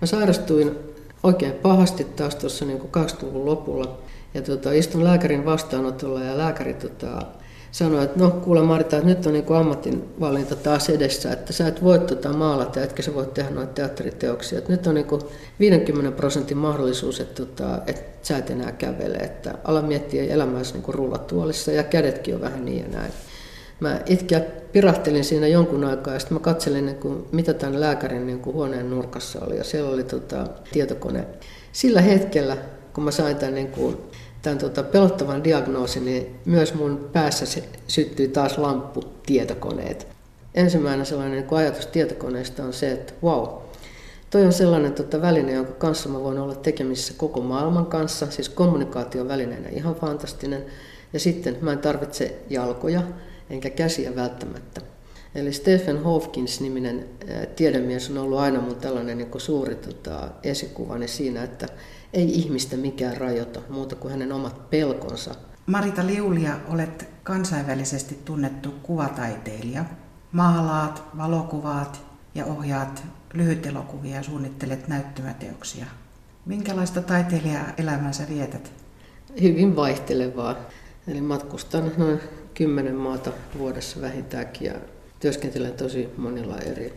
Mä sairastuin oikein pahasti taas tuossa niin 80-luvun lopulla. Ja tota, istun lääkärin vastaanotolla ja lääkäri tota, sanoi, että no kuule Marita, että nyt on niin ammatinvalinta taas edessä, että sä et voi tota maalata, etkä sä voi tehdä noita teatteriteoksia. Että nyt on niin 50 prosentin mahdollisuus, että, tota, että sä et enää kävele, että ala miettiä elämässä niin rullatuolissa ja kädetkin on vähän niin ja näin. Mä itkeä pirahtelin siinä jonkun aikaa ja sitten mä katselin, niin kuin, mitä tämän lääkärin niin kuin huoneen nurkassa oli ja siellä oli tota, tietokone. Sillä hetkellä, kun mä sain tämän niin kuin, tämän tota, pelottavan diagnoosin, niin myös mun päässä se, syttyi taas lamppu tietokoneet. Ensimmäinen sellainen niin ajatus tietokoneesta on se, että wow, toi on sellainen tota, väline, jonka kanssa mä voin olla tekemisissä koko maailman kanssa, siis kommunikaation välineenä ihan fantastinen. Ja sitten mä en tarvitse jalkoja enkä käsiä välttämättä. Eli Stephen Hawkins-niminen tiedemies on ollut aina mun tällainen niin suuri tota, esikuvani siinä, että ei ihmistä mikään rajoita muuta kuin hänen omat pelkonsa. Marita Liulia, olet kansainvälisesti tunnettu kuvataiteilija. Maalaat, valokuvaat ja ohjaat lyhytelokuvia ja suunnittelet näyttämäteoksia. Minkälaista taiteilijaa elämänsä vietät? Hyvin vaihtelevaa. Eli matkustan noin kymmenen maata vuodessa vähintäänkin ja työskentelen tosi monilla eri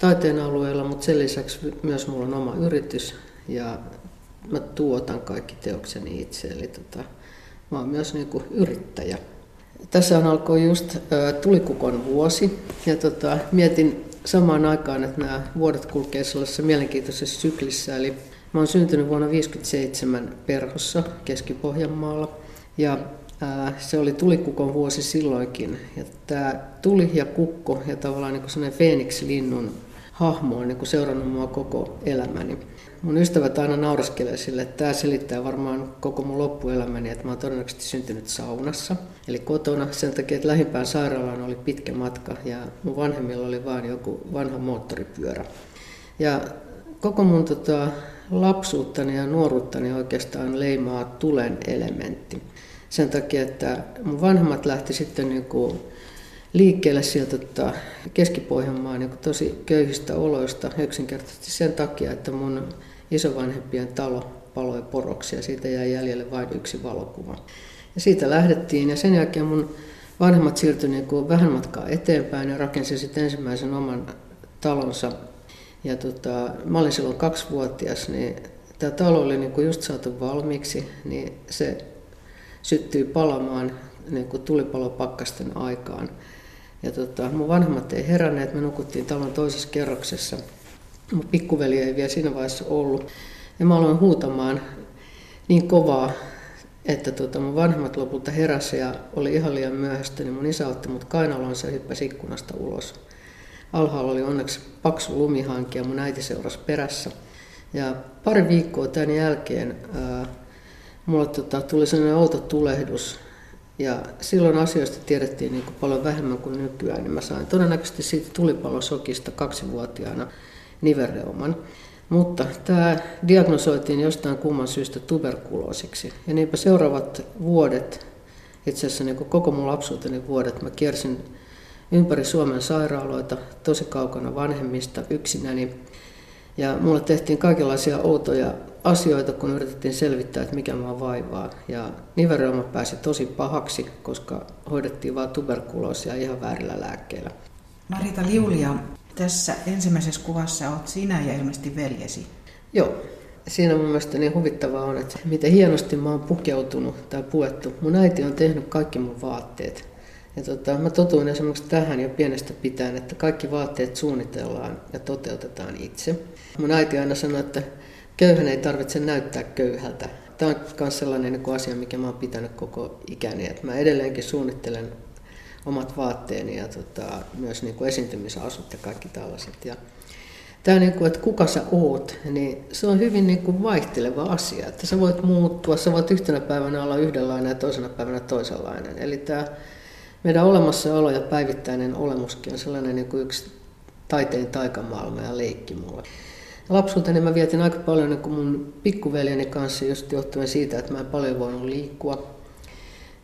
taiteen alueilla, mutta sen lisäksi myös mulla on oma yritys ja mä tuotan kaikki teokseni itse, eli tota, mä oon myös niin kuin yrittäjä. Tässä alkoi just ä, tulikukon vuosi ja tota, mietin samaan aikaan, että nämä vuodet kulkee sellaisessa mielenkiintoisessa syklissä. Eli mä oon syntynyt vuonna 1957 Perhossa Keski-Pohjanmaalla ja se oli tulikukon vuosi silloinkin. Ja tämä tuli ja kukko ja tavallaan niin sellainen Phoenix-linnun hahmo on niin seurannut mua koko elämäni. Mun ystävät aina naureskelee sille, että tämä selittää varmaan koko mun loppuelämäni, että mä oon todennäköisesti syntynyt saunassa, eli kotona, sen takia, että lähimpään sairaalaan oli pitkä matka ja mun vanhemmilla oli vain joku vanha moottoripyörä. Ja koko mun tota, lapsuuttani ja nuoruuttani oikeastaan leimaa tulen elementti. Sen takia, että mun vanhemmat lähti sitten niin kuin liikkeelle sieltä tota, Keski-Pohjanmaan niin tosi köyhistä oloista yksinkertaisesti sen takia, että mun isovanhempien talo paloi poroksi ja siitä jäi jäljelle vain yksi valokuva. Ja siitä lähdettiin ja sen jälkeen mun vanhemmat siirtyi niin kuin vähän matkaa eteenpäin ja rakensi sitten ensimmäisen oman talonsa. Ja tota, mä olin silloin kaksivuotias, niin tämä talo oli niin kuin just saatu valmiiksi, niin se syttyi palamaan niin kuin tulipalopakkasten aikaan. Ja tota, mun vanhemmat ei heränneet, me nukuttiin talon toisessa kerroksessa. Mun pikkuveli ei vielä siinä vaiheessa ollut. Ja mä aloin huutamaan niin kovaa, että tota, mun vanhemmat lopulta heräsi ja oli ihan liian myöhäistä, niin mun isä otti mut kainalonsa ja hyppäsi ikkunasta ulos. Alhaalla oli onneksi paksu lumihanki ja mun äiti seurasi perässä. Ja pari viikkoa tämän jälkeen ää, mulle tota, tuli sellainen outo tulehdus, ja silloin asioista tiedettiin niin kuin paljon vähemmän kuin nykyään, niin mä sain todennäköisesti siitä tulipalosokista kaksivuotiaana nivelreuman. Mutta tämä diagnosoitiin jostain kumman syystä tuberkuloosiksi. Ja niinpä seuraavat vuodet, itse asiassa niin koko mun lapsuuteni vuodet, mä kiersin ympäri Suomen sairaaloita, tosi kaukana vanhemmista, yksinäni. Ja mulle tehtiin kaikenlaisia outoja asioita, kun yritettiin selvittää, että mikä mua vaivaa. Ja nivelreuma pääsi tosi pahaksi, koska hoidettiin vain tuberkuloosia ihan väärillä lääkkeillä. Marita Liulia, tässä ensimmäisessä kuvassa olet sinä ja ilmeisesti veljesi. Joo. Siinä mun mielestä niin huvittavaa on, että miten hienosti mä oon pukeutunut tai puettu. Mun äiti on tehnyt kaikki mun vaatteet. Ja tota, mä totuin esimerkiksi tähän jo pienestä pitäen, että kaikki vaatteet suunnitellaan ja toteutetaan itse. Mun äiti aina sanoi, että köyhän ei tarvitse näyttää köyhältä. Tämä on myös sellainen niin asia, mikä mä oon pitänyt koko ikäni. Että mä edelleenkin suunnittelen omat vaatteeni ja tota, myös niin kuin esiintymisasut ja kaikki tällaiset. Ja tämä, niin kuin, että kuka sä oot, niin se on hyvin niin kuin vaihteleva asia. Että sä voit muuttua, sä voit yhtenä päivänä olla yhdenlainen ja toisena päivänä toisenlainen. Eli tämä meidän olemassaolo ja päivittäinen olemuskin on sellainen niin kuin yksi taiteen taikamaailma ja leikki mulle. Lapsuuteni mä vietin aika paljon niin mun pikkuveljeni kanssa just johtuen siitä, että mä en paljon voinut liikkua.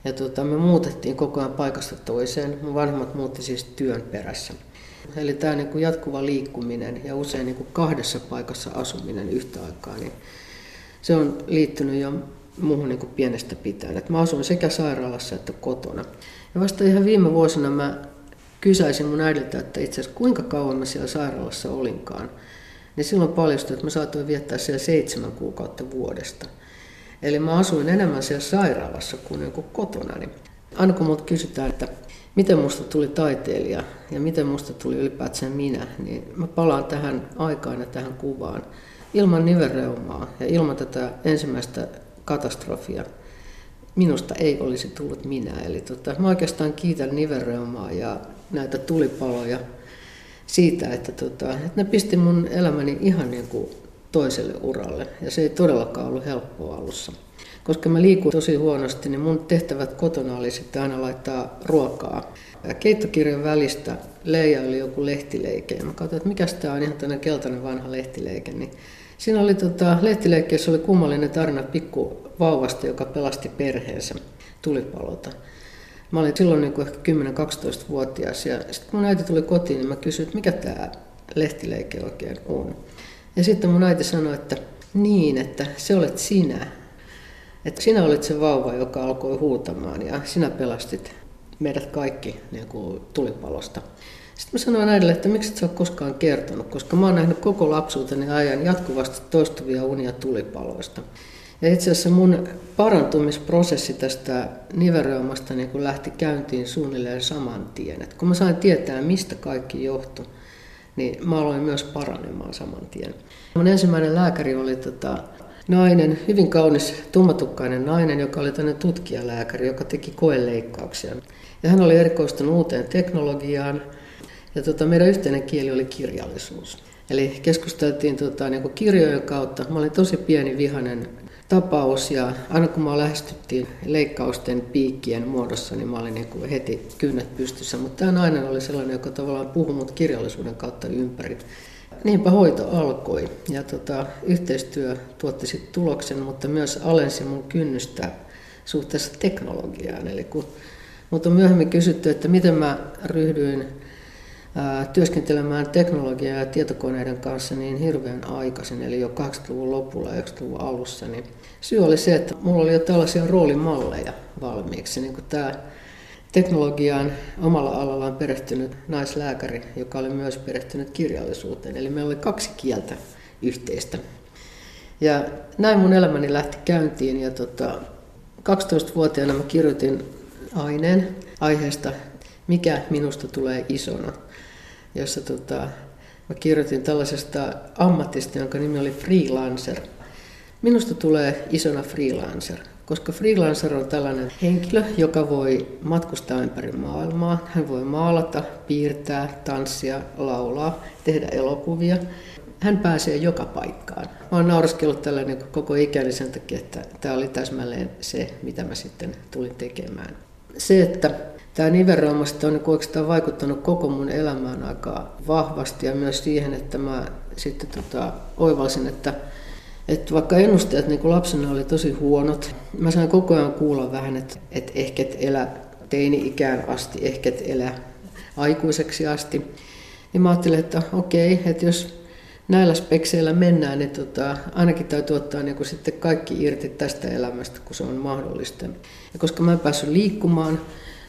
Ja tota, me muutettiin koko ajan paikasta toiseen. Mun vanhemmat muutti siis työn perässä. Eli tämä niin kuin jatkuva liikkuminen ja usein niin kuin kahdessa paikassa asuminen yhtä aikaa, niin se on liittynyt jo muuhun niin kuin pienestä pitäen. Et mä asuin sekä sairaalassa että kotona. Ja vasta ihan viime vuosina mä kysäisin mun äidiltä, että itse asiassa kuinka kauan mä siellä sairaalassa olinkaan. Niin silloin paljastui, että mä saatoin viettää siellä seitsemän kuukautta vuodesta. Eli mä asuin enemmän siellä sairaalassa kuin niin kotona. Niin aina kun multa kysytään, että miten musta tuli taiteilija ja miten musta tuli ylipäätään minä, niin mä palaan tähän aikaan ja tähän kuvaan. Ilman nivelreumaa ja ilman tätä ensimmäistä katastrofia minusta ei olisi tullut minä. Eli tota, mä oikeastaan kiitän nivelreumaa ja näitä tulipaloja siitä, että, tota, että ne pisti mun elämäni ihan niin kuin toiselle uralle. Ja se ei todellakaan ollut helppoa alussa. Koska mä liikun tosi huonosti, niin mun tehtävät kotona oli sitten aina laittaa ruokaa. Ja keittokirjan välistä Leija oli joku lehtileike. Ja mä katsoin, että mikä tämä on ihan tämmöinen keltainen vanha lehtileike. Niin siinä oli tota, lehtileikkeessä oli kummallinen tarina pikku vauvasta, joka pelasti perheensä tulipalota. Mä olin silloin niin kuin ehkä 10-12-vuotias ja sitten kun mun äiti tuli kotiin, niin mä kysyin, että mikä tämä lehtileike oikein on. Ja sitten mun äiti sanoi, että niin, että se olet sinä. Että sinä olit se vauva, joka alkoi huutamaan ja sinä pelastit meidät kaikki niin kuin tulipalosta. Sitten mä sanoin äidille, että miksi et sä ole koskaan kertonut, koska mä oon nähnyt koko lapsuuteni ajan jatkuvasti toistuvia unia tulipaloista. Ja itse asiassa mun parantumisprosessi tästä nivelreumasta niin kun lähti käyntiin suunnilleen saman tien. Et kun mä sain tietää, mistä kaikki johtui, niin mä aloin myös paranemaan saman tien. Mun ensimmäinen lääkäri oli tota, nainen, hyvin kaunis tummatukkainen nainen, joka oli tämmöinen tutkijalääkäri, joka teki koeleikkauksia. Ja hän oli erikoistunut uuteen teknologiaan, ja tota, meidän yhteinen kieli oli kirjallisuus. Eli keskusteltiin tota, niin kirjojen kautta. Mä olin tosi pieni vihanen tapaus ja aina kun mä lähestyttiin leikkausten piikkien muodossa, niin mä olin niin kuin heti kynnet pystyssä. Mutta tämä nainen oli sellainen, joka tavallaan puhui mut kirjallisuuden kautta ympäri. Niinpä hoito alkoi ja tota, yhteistyö tuotti sitten tuloksen, mutta myös alensi mun kynnystä suhteessa teknologiaan. Eli kun mutta on myöhemmin kysytty, että miten mä ryhdyin työskentelemään teknologiaa ja tietokoneiden kanssa niin hirveän aikaisin, eli jo 80-luvun lopulla ja 90-luvun alussa, niin syy oli se, että mulla oli jo tällaisia roolimalleja valmiiksi. Niin kuin tämä teknologiaan omalla alallaan perehtynyt naislääkäri, joka oli myös perehtynyt kirjallisuuteen. Eli meillä oli kaksi kieltä yhteistä. Ja näin mun elämäni lähti käyntiin ja tota, 12-vuotiaana mä kirjoitin aineen aiheesta, mikä minusta tulee isona jossa tota, mä kirjoitin tällaisesta ammatista, jonka nimi oli freelancer. Minusta tulee isona freelancer, koska freelancer on tällainen henkilö, joka voi matkustaa ympäri maailmaa. Hän voi maalata, piirtää, tanssia, laulaa, tehdä elokuvia. Hän pääsee joka paikkaan. Mä oon nauraskellut tällä niin koko ikäni sen takia, että tämä oli täsmälleen se, mitä mä sitten tulin tekemään. Se, että Tämä nivelreumasta on oikeastaan vaikuttanut koko mun elämään aika vahvasti ja myös siihen, että mä sitten tota, oivalsin, että, että vaikka ennusteet niin lapsena oli tosi huonot, mä sain koko ajan kuulla vähän, että, että ehkä et elä teini-ikään asti, ehkä et elä aikuiseksi asti. Niin mä ajattelin, että okei, että jos näillä spekseillä mennään, niin tota, ainakin täytyy ottaa niin sitten kaikki irti tästä elämästä, kun se on mahdollista. Ja koska mä en päässyt liikkumaan,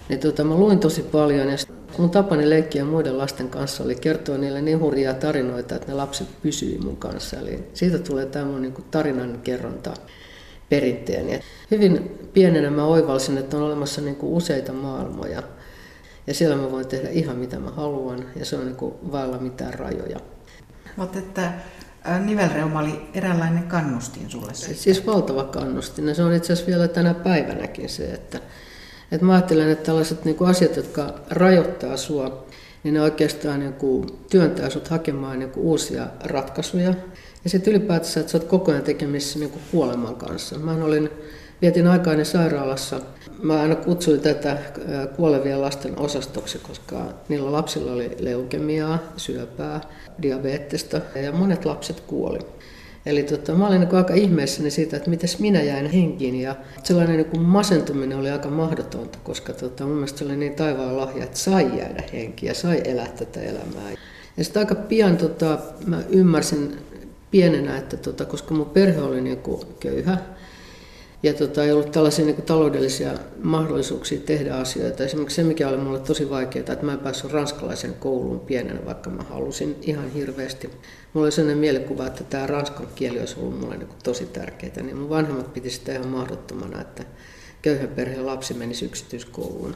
niin tota, mä luin tosi paljon ja mun tapani leikkiä muiden lasten kanssa oli kertoa niille niin hurjia tarinoita, että ne lapset pysyivät mun kanssa. Eli siitä tulee tämä mun niin tarinan kerronta perinteeni. Hyvin pienenä mä oivalsin, että on olemassa niin kuin useita maailmoja. Ja siellä mä voin tehdä ihan mitä mä haluan ja se on niin kuin vailla mitään rajoja. Mutta että nivelreuma oli eräänlainen kannustin sulle sitten. Siis valtava kannustin. Ja se on itse asiassa vielä tänä päivänäkin se, että et mä ajattelen, että tällaiset niin kuin asiat, jotka rajoittaa sua, niin ne oikeastaan niin kuin työntää sut hakemaan niin kuin uusia ratkaisuja. Ja sitten ylipäätänsä, että sä oot koko ajan tekemissä niin kuin kuoleman kanssa. Mä olin, vietin aikaani sairaalassa. Mä aina kutsuin tätä kuolevien lasten osastoksi, koska niillä lapsilla oli leukemiaa, syöpää, diabeettista ja monet lapset kuoli. Eli tota, mä olin niin aika ihmeessäni siitä, että miten minä jäin henkiin. Ja sellainen niin masentuminen oli aika mahdotonta, koska tota, mun mielestä se oli niin taivaan lahja, että sai jäädä henkiin ja sai elää tätä elämää. Ja sitten aika pian tota, mä ymmärsin pienenä, että tota, koska mun perhe oli niin kuin köyhä, ja tota, ei ollut tällaisia niin kuin, taloudellisia mahdollisuuksia tehdä asioita. Esimerkiksi se, mikä oli mulle tosi vaikeaa, että mä en päässyt ranskalaisen kouluun pienenä, vaikka mä halusin ihan hirveästi. Mulla oli sellainen mielikuva, että tämä ranskan kieli olisi ollut mulle niin tosi tärkeää, niin mun vanhemmat piti sitä ihan mahdottomana, että köyhän perheen lapsi menisi yksityiskouluun.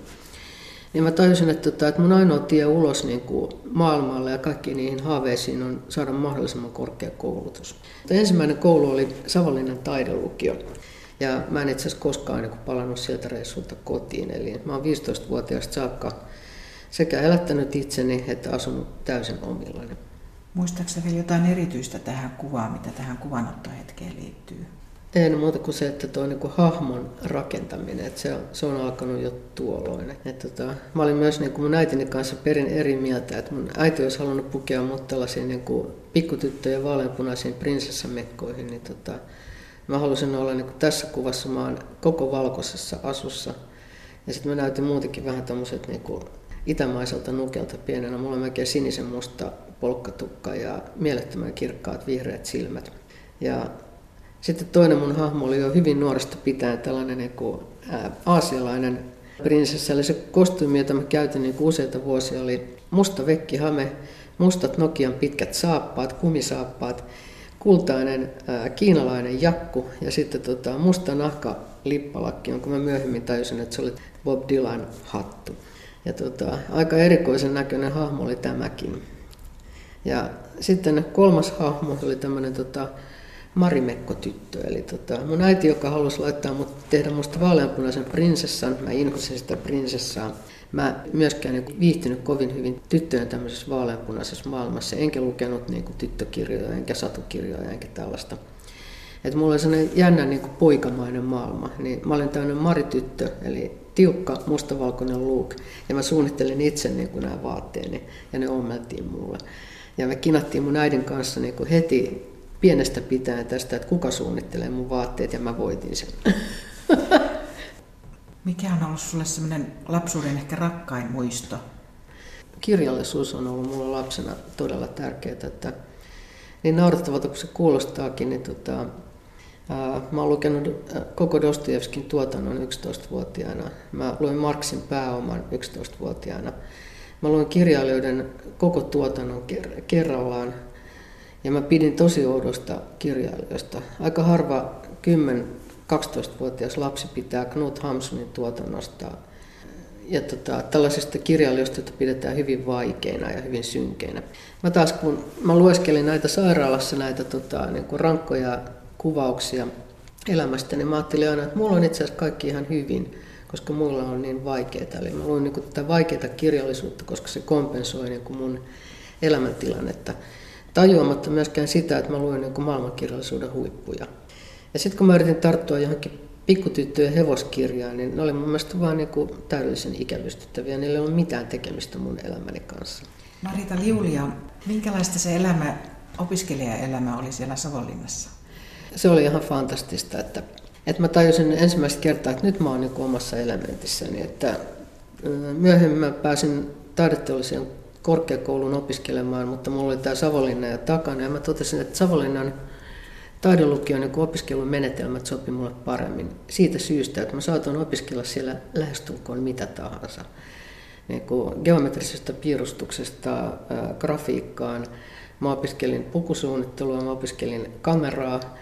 Niin mä tajusin, että, tota, että mun ainoa tie ulos niin kuin maailmalle ja kaikkiin niihin haaveisiin on saada mahdollisimman korkea koulutus. Ensimmäinen koulu oli Savonlinnan taidelukio. Ja mä en itse asiassa koskaan niin palannut sieltä reissulta kotiin. Eli mä oon 15-vuotiaasta saakka sekä elättänyt itseni että asunut täysin omillani. Muistaakseni vielä jotain erityistä tähän kuvaan, mitä tähän kuvanottohetkeen liittyy? Ei no muuta kuin se, että tuo niin hahmon rakentaminen, että se, on, se on alkanut jo tuolloin. Että tota, mä olin myös niin kuin mun äitini kanssa perin eri mieltä, että mun äiti olisi halunnut pukea mut tällaisiin niin kuin pikkutyttöjen vaaleanpunaisiin prinsessamekkoihin, niin tota, Mä halusin olla niin kuin tässä kuvassa, mä oon koko valkoisessa asussa. Ja sitten mä näytin muutenkin vähän tämmöiset niin itämaiselta nukelta pienenä. Mulla on melkein sinisen musta polkkatukka ja mielettömän kirkkaat vihreät silmät. Ja sitten toinen mun hahmo oli jo hyvin nuoresta pitäen tällainen niin kuin, ää, aasialainen prinsessa. Eli se kostyymi, jota mä käytin niin useita vuosia, oli musta vekkihame, mustat Nokian pitkät saappaat, kumisaappaat kultainen ää, kiinalainen jakku ja sitten tota, musta nahka lippalakki, jonka mä myöhemmin tajusin, että se oli Bob Dylan hattu. Ja tota, aika erikoisen näköinen hahmo oli tämäkin. Ja sitten kolmas hahmo oli tämmöinen tota, Marimekko-tyttö. Eli tota, mun äiti, joka halusi laittaa mut, tehdä musta vaaleanpunaisen prinsessan, mä inhosin sitä prinsessaa, Mä myöskään niin viihtynyt kovin hyvin tyttöjen tämmöisessä vaaleanpunaisessa maailmassa, enkä lukenut niin kuin tyttökirjoja, enkä satukirjoja, enkä tällaista. Et mulla oli sellainen jännä niin kuin poikamainen maailma. Niin mä olin tämmöinen marityttö, eli tiukka mustavalkoinen look. Ja mä suunnittelin itse niin kuin nämä vaatteeni, ja ne ommeltiin mulle. Ja me kinattiin mun äidin kanssa niin kuin heti pienestä pitäen tästä, että kuka suunnittelee mun vaatteet, ja mä voitin sen. Mikä on ollut sulle semmoinen lapsuuden ehkä rakkain muisto? Kirjallisuus on ollut mulle lapsena todella tärkeää, että niin naurettavalta kuin se kuulostaakin, niin tota, ää, mä oon lukenut koko Dostojevskin tuotannon 11-vuotiaana. Mä luin Marksin pääoman 11-vuotiaana. Mä luin kirjailijoiden koko tuotannon kerrallaan ja mä pidin tosi oudosta kirjailijoista. Aika harva kymmen 12-vuotias lapsi pitää Knut Hamsunin tuotannosta ja tota, tällaisista kirjailijoista, joita pidetään hyvin vaikeina ja hyvin synkeinä. Mä taas kun mä lueskelin näitä sairaalassa näitä tota, niin kuin rankkoja kuvauksia elämästä, niin mä ajattelin aina, että mulla on itse asiassa kaikki ihan hyvin, koska mulla on niin vaikeaa. Eli mä luin niin tätä vaikeaa kirjallisuutta, koska se kompensoi niin kuin mun elämäntilannetta. Tajuamatta myöskään sitä, että mä luin niin kuin maailmankirjallisuuden huippuja. Ja sitten kun mä yritin tarttua johonkin pikkutyttöjen hevoskirjaan, niin ne oli mun mielestä vaan niin kuin täydellisen ikävystyttäviä. Niillä ei ollut mitään tekemistä mun elämäni kanssa. Marita Liulia, minkälaista se elämä, opiskelijaelämä oli siellä Savonlinnassa? Se oli ihan fantastista, että, että mä tajusin ensimmäistä kertaa, että nyt mä oon niin omassa elementissäni. Että myöhemmin mä pääsin taideteollisen korkeakoulun opiskelemaan, mutta mulla oli tämä Savonlinna ja takana. Ja mä totesin, että Savonlinnan taidelukion niin opiskelun menetelmät sopi mulle paremmin siitä syystä, että mä saatoin opiskella siellä lähestulkoon mitä tahansa. Niin kuin geometrisesta piirustuksesta grafiikkaan. Mä opiskelin pukusuunnittelua, mä opiskelin kameraa,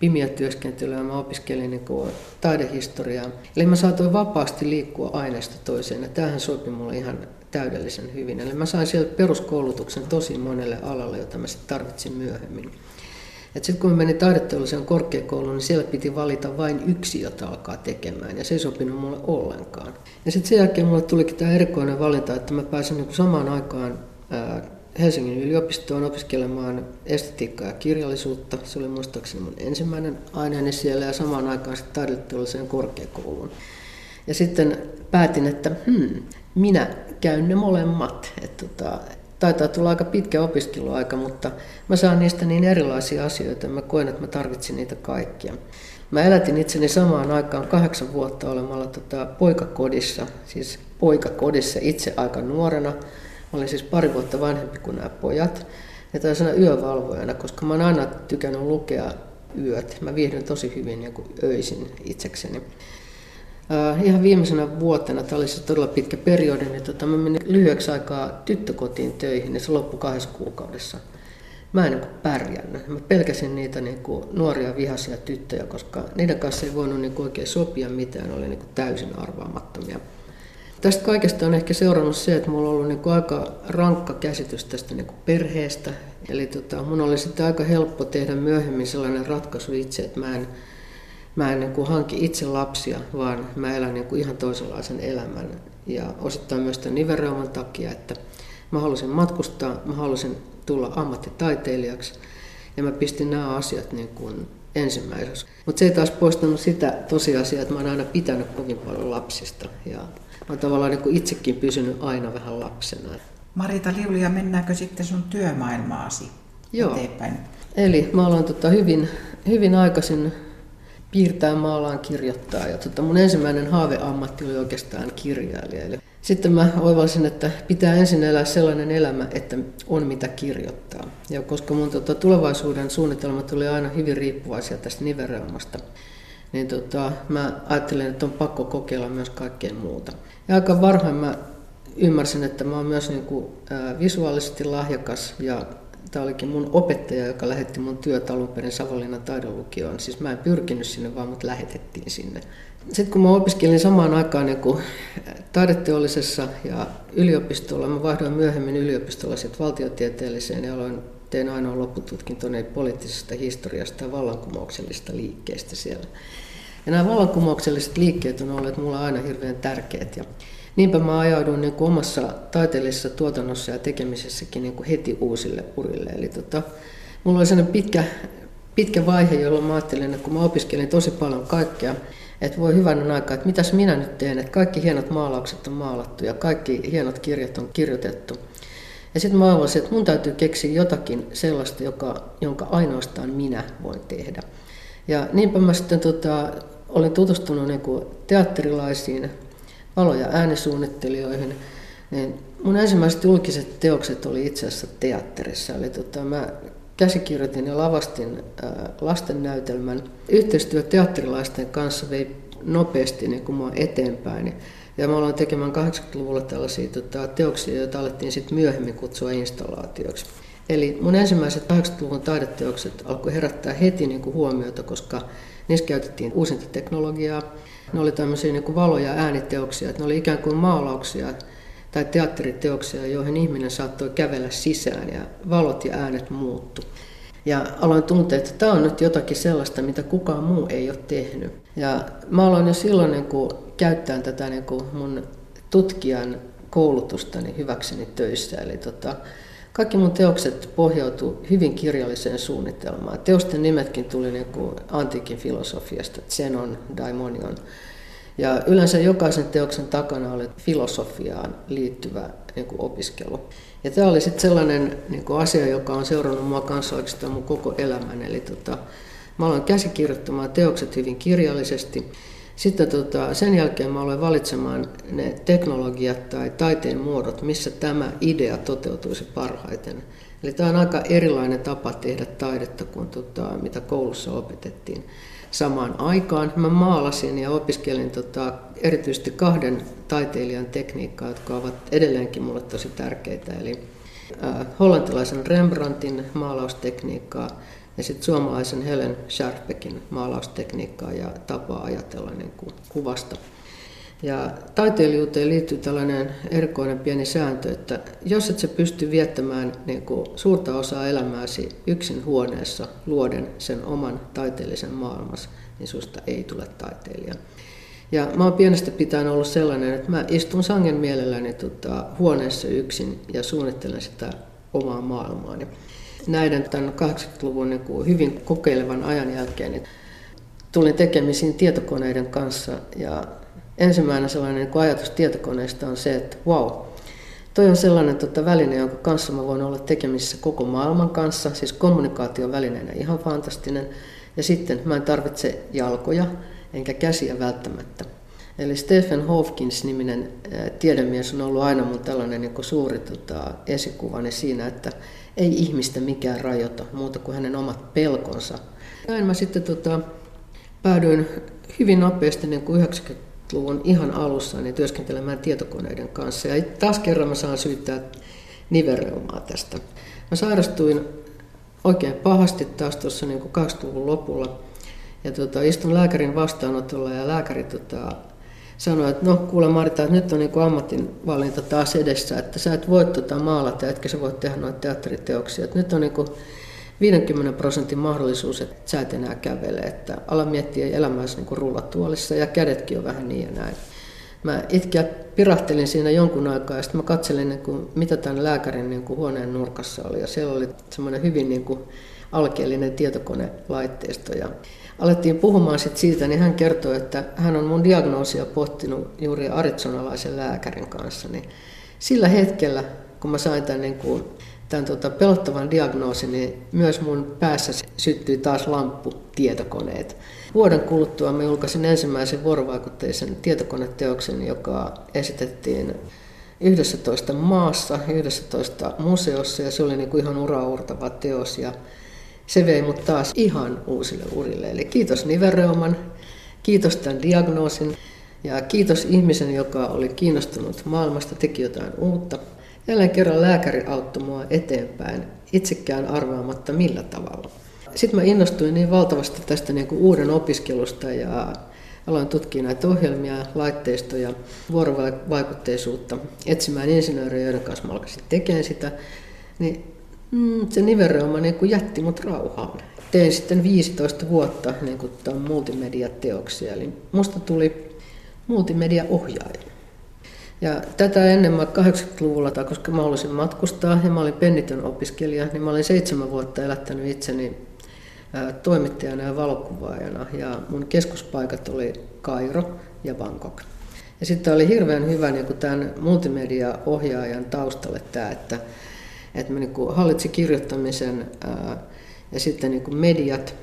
pimiötyöskentelyä, mä opiskelin niin kuin taidehistoriaa. Eli mä saatoin vapaasti liikkua aineesta toiseen ja tämähän sopi mulle ihan täydellisen hyvin. Eli mä sain sieltä peruskoulutuksen tosi monelle alalle, jota mä sitten tarvitsin myöhemmin. Sitten kun mä menin taideteolliseen korkeakouluun, niin siellä piti valita vain yksi, jota alkaa tekemään, ja se ei sopinut mulle ollenkaan. Ja sitten sen jälkeen mulle tulikin tämä erikoinen valinta, että mä pääsin niin samaan aikaan Helsingin yliopistoon opiskelemaan estetiikkaa ja kirjallisuutta. Se oli muistaakseni mun ensimmäinen aineeni siellä ja samaan aikaan sitten taideteolliseen korkeakouluun. Ja sitten päätin, että hmm, minä käyn ne molemmat. Että tota, taitaa tulla aika pitkä opiskeluaika, mutta mä saan niistä niin erilaisia asioita, mä koen, että mä tarvitsin niitä kaikkia. Mä elätin itseni samaan aikaan kahdeksan vuotta olemalla tota poikakodissa, siis poikakodissa itse aika nuorena. Mä olin siis pari vuotta vanhempi kuin nämä pojat. Ja toisena yövalvojana, koska mä oon aina tykännyt lukea yöt. Mä viihdyn tosi hyvin niin öisin itsekseni. Uh, ihan viimeisenä vuotena, tämä oli se todella pitkä periodi, niin tota, mä menin lyhyeksi aikaa tyttökotiin töihin ja se loppui kahdessa kuukaudessa. Mä en niin kuin pärjännyt. Mä pelkäsin niitä niin kuin nuoria vihaisia tyttöjä, koska niiden kanssa ei voinut niin kuin oikein sopia mitään, ne oli niin kuin täysin arvaamattomia. Tästä kaikesta on ehkä seurannut se, että mulla on ollut niin aika rankka käsitys tästä niin perheestä. Eli tota, mun oli sitten aika helppo tehdä myöhemmin sellainen ratkaisu itse, että mä en, mä en niin hanki itse lapsia, vaan mä elän niin ihan toisenlaisen elämän. Ja osittain myös tämän nivelreuman takia, että mä halusin matkustaa, mä halusin tulla ammattitaiteilijaksi ja mä pistin nämä asiat niin kuin ensimmäiseksi. Mutta se ei taas poistanut sitä tosiasiaa, että mä oon aina pitänyt kovin paljon lapsista ja mä oon tavallaan niin kuin itsekin pysynyt aina vähän lapsena. Marita Liulia, mennäänkö sitten sun työmaailmaasi Joo. eteenpäin? Eli mä aloin tota hyvin, hyvin aikaisin piirtää, maalaan, kirjoittaa. Ja tota mun ensimmäinen haaveammatti oli oikeastaan kirjailija. Eli sitten mä oivalsin, että pitää ensin elää sellainen elämä, että on mitä kirjoittaa. Ja koska mun tota, tulevaisuuden suunnitelmat oli aina hyvin riippuvaisia tästä nivereumasta, niin tota, mä ajattelin, että on pakko kokeilla myös kaikkea muuta. Ja aika varhain mä ymmärsin, että mä oon myös niin kuin, ää, visuaalisesti lahjakas ja tämä olikin mun opettaja, joka lähetti mun työt alun perin Savonlinnan taidonlukioon. Siis mä en pyrkinyt sinne, vaan mut lähetettiin sinne. Sitten kun mä opiskelin samaan aikaan niin kuin taideteollisessa ja yliopistolla, mä vaihdoin myöhemmin yliopistolla sitten valtiotieteelliseen ja aloin, tein ainoa loppututkintoni poliittisesta historiasta ja vallankumouksellisesta liikkeestä siellä. Ja nämä vallankumoukselliset liikkeet on olleet mulle aina hirveän tärkeät. Ja niinpä mä ajauduin niin omassa taiteellisessa tuotannossa ja tekemisessäkin niin heti uusille urille. Eli tota, mulla oli sellainen pitkä, pitkä vaihe, jolloin mä ajattelin, että kun mä opiskelin tosi paljon kaikkea, että voi hyvänen aika, että mitäs minä nyt teen, että kaikki hienot maalaukset on maalattu ja kaikki hienot kirjat on kirjoitettu. Ja sitten mä arvasin, että mun täytyy keksiä jotakin sellaista, joka, jonka ainoastaan minä voin tehdä. Ja niinpä mä sitten tota, olin tutustunut niin kuin teatterilaisiin valo- ja äänisuunnittelijoihin. Niin mun ensimmäiset julkiset teokset oli itse asiassa teatterissa. Eli tota, mä käsikirjoitin ja lavastin lastennäytelmän. Yhteistyö teatterilaisten kanssa vei nopeasti niin kuin mua eteenpäin. Ja mä aloin tekemään 80-luvulla tällaisia tota, teoksia, joita alettiin sitten myöhemmin kutsua installaatioiksi. Eli mun ensimmäiset 80-luvun taideteokset alkoi herättää heti niin kuin huomiota, koska niissä käytettiin uusinta teknologiaa. Ne oli tämmöisiä niin kuin valo- ja ääniteoksia, että ne oli ikään kuin maalauksia tai teatteriteoksia, joihin ihminen saattoi kävellä sisään ja valot ja äänet muuttu. Ja aloin tuntea, että tämä on nyt jotakin sellaista, mitä kukaan muu ei ole tehnyt. Ja mä aloin jo silloin niin kuin, käyttää tätä niin kuin mun tutkijan koulutustani hyväkseni töissä. Eli tota, kaikki mun teokset pohjautuu hyvin kirjalliseen suunnitelmaan. Teosten nimetkin tuli niin kuin antiikin filosofiasta, Zenon, Daimonion. Ja yleensä jokaisen teoksen takana oli filosofiaan liittyvä niin kuin opiskelu. Ja tämä oli sitten sellainen niin kuin asia, joka on seurannut mua kanssa oikeastaan mun koko elämän. Eli tota, mä aloin käsikirjoittamaan teokset hyvin kirjallisesti. Sitten tota, sen jälkeen mä aloin valitsemaan ne teknologiat tai taiteen muodot, missä tämä idea toteutuisi parhaiten. Eli tämä on aika erilainen tapa tehdä taidetta kuin tota, mitä koulussa opetettiin samaan aikaan. Mä maalasin ja opiskelin tota, erityisesti kahden taiteilijan tekniikkaa, jotka ovat edelleenkin mulle tosi tärkeitä. Eli äh, hollantilaisen Rembrandtin maalaustekniikkaa ja sitten suomalaisen Helen Sharpeckin maalaustekniikkaa ja tapaa ajatella niin kuin kuvasta. Ja taiteilijuuteen liittyy tällainen erikoinen pieni sääntö, että jos et sä pysty viettämään niin kuin suurta osaa elämääsi yksin huoneessa luoden sen oman taiteellisen maailmassa, niin susta ei tule taiteilija. Ja mä oon pienestä pitäen ollut sellainen, että mä istun sangen mielelläni tota, huoneessa yksin ja suunnittelen sitä omaa maailmaani. Näiden tämän 80-luvun niin kuin hyvin kokeilevan ajan jälkeen niin tulin tekemisiin tietokoneiden kanssa ja ensimmäinen sellainen niin ajatus tietokoneesta on se, että wow, Toi on sellainen tota, väline, jonka kanssa mä voin olla tekemisissä koko maailman kanssa, siis kommunikaation välineenä ihan fantastinen. Ja sitten mä en tarvitse jalkoja enkä käsiä välttämättä. Eli Stephen Hawkins-niminen tiedemies on ollut aina mun tällainen niin suuri tota, esikuvani siinä, että ei ihmistä mikään rajoita muuta kuin hänen omat pelkonsa. Näin mä sitten tota, päädyin hyvin nopeasti niin kuin 90-luvun ihan alussa niin työskentelemään tietokoneiden kanssa. Ja taas kerran mä saan syyttää nivereumaa tästä. Mä sairastuin oikein pahasti taas tuossa niin 20-luvun lopulla. Ja tota, istun lääkärin vastaanotolla ja lääkäri tota, sanoi, että no kuule Marita, että nyt on niin ammatinvalinta taas edessä, että sä et voi tota maalata, etkä sä voi tehdä noita teatteriteoksia. Että nyt on niin 50 prosentin mahdollisuus, että sä et enää kävele, että ala miettiä elämääsi niin rullatuolissa ja kädetkin on vähän niin ja näin. Mä itkeä pirahtelin siinä jonkun aikaa ja sitten mä katselin, niin kuin, mitä tämän lääkärin niin kuin huoneen nurkassa oli. Ja siellä oli semmoinen hyvin niin kuin, alkeellinen tietokonelaitteisto. Ja alettiin puhumaan sit siitä, niin hän kertoi, että hän on mun diagnoosia pohtinut juuri arizonalaisen lääkärin kanssa. Niin sillä hetkellä, kun mä sain tämän, niin kuin, tämän tota, pelottavan diagnoosin, niin myös mun päässä syttyi taas lamppu tietokoneet. Vuoden kuluttua mä julkaisin ensimmäisen vuorovaikutteisen tietokoneteoksen, joka esitettiin 11 maassa, 11 museossa ja se oli niin kuin ihan uraurtava teos. Ja se vei mut taas ihan uusille urille. Eli kiitos nivereuman, kiitos tämän diagnoosin ja kiitos ihmisen, joka oli kiinnostunut maailmasta, teki jotain uutta. Jälleen kerran lääkäri auttoi mua eteenpäin, itsekään arvaamatta millä tavalla. Sitten mä innostuin niin valtavasti tästä niin kuin uuden opiskelusta ja aloin tutkia näitä ohjelmia, laitteistoja, vuorovaikutteisuutta, etsimään insinöörejä, joiden kanssa mä alkaisin tekemään sitä. Niin Mm, se nivelreuma niin kuin jätti mut rauhaan. Tein sitten 15 vuotta niin kuin multimediateoksia, eli musta tuli multimediaohjaaja. Ja tätä ennen mä 80-luvulla, tai koska mä halusin matkustaa ja mä olin pennitön opiskelija, niin mä olin seitsemän vuotta elättänyt itseni toimittajana ja valokuvaajana. Ja mun keskuspaikat oli Kairo ja Bangkok. Ja sitten oli hirveän hyvä niin tämän multimedia-ohjaajan taustalle tämä, että että mä niin kuin hallitsin kirjoittamisen ää, ja sitten niin kuin mediat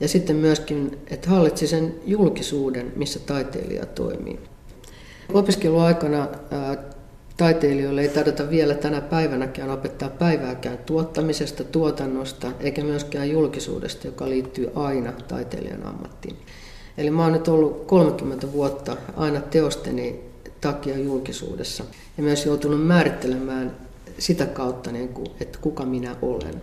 ja sitten myöskin, että hallitsi sen julkisuuden, missä taiteilija toimii. Opiskeluaikana ää, taiteilijoille ei tarvita vielä tänä päivänäkään opettaa päivääkään tuottamisesta, tuotannosta eikä myöskään julkisuudesta, joka liittyy aina taiteilijan ammattiin. Eli mä oon nyt ollut 30 vuotta aina teosteni takia julkisuudessa ja myös joutunut määrittelemään sitä kautta, niin kuin, että kuka minä olen.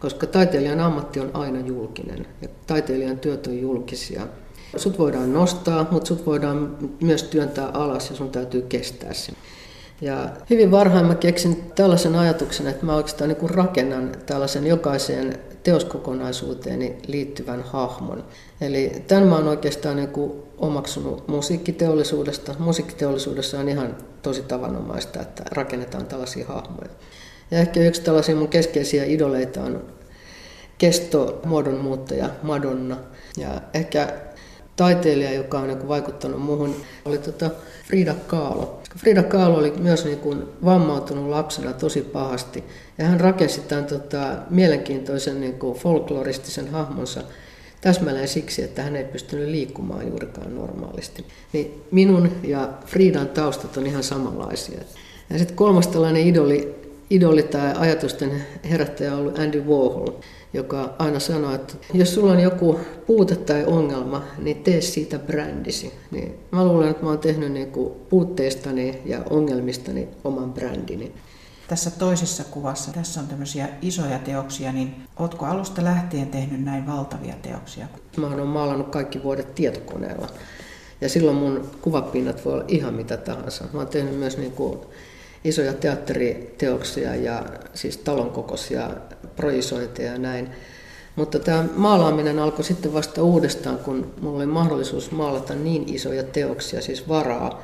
Koska taiteilijan ammatti on aina julkinen ja taiteilijan työt on julkisia. Sut voidaan nostaa, mutta sut voidaan myös työntää alas ja sun täytyy kestää se. Ja hyvin varhain mä keksin tällaisen ajatuksen, että mä oikeastaan niin rakennan tällaisen jokaiseen teoskokonaisuuteeni liittyvän hahmon. Eli tämän mä oon oikeastaan niin kuin omaksunut musiikkiteollisuudesta. Musiikkiteollisuudessa on ihan tosi tavanomaista, että rakennetaan tällaisia hahmoja. Ja ehkä yksi tällaisia mun keskeisiä idoleita on kesto muodonmuuttaja Madonna. Ja ehkä taiteilija, joka on niin vaikuttanut muuhun, oli tota Frida Kahlo. Frida Kahlo oli myös niin kuin vammautunut lapsena tosi pahasti. Ja hän rakensi tämän tota, mielenkiintoisen niin kuin folkloristisen hahmonsa täsmälleen siksi, että hän ei pystynyt liikkumaan juurikaan normaalisti. Niin minun ja Fridan taustat on ihan samanlaisia. Ja sitten kolmas tällainen idoli, idoli tai ajatusten herättäjä on ollut Andy Warhol, joka aina sanoo, että jos sulla on joku puute tai ongelma, niin tee siitä brändisi. Niin mä luulen, että mä oon tehnyt niinku puutteistani ja ongelmistani oman brändini. Tässä toisessa kuvassa, tässä on tämmöisiä isoja teoksia, niin ootko alusta lähtien tehnyt näin valtavia teoksia? Mä oon maalannut kaikki vuodet tietokoneella. Ja silloin mun kuvapinnat voi olla ihan mitä tahansa. Mä oon tehnyt myös niin kuin isoja teatteriteoksia ja siis talon kokoisia projisointeja ja näin. Mutta tämä maalaaminen alkoi sitten vasta uudestaan, kun mulla oli mahdollisuus maalata niin isoja teoksia, siis varaa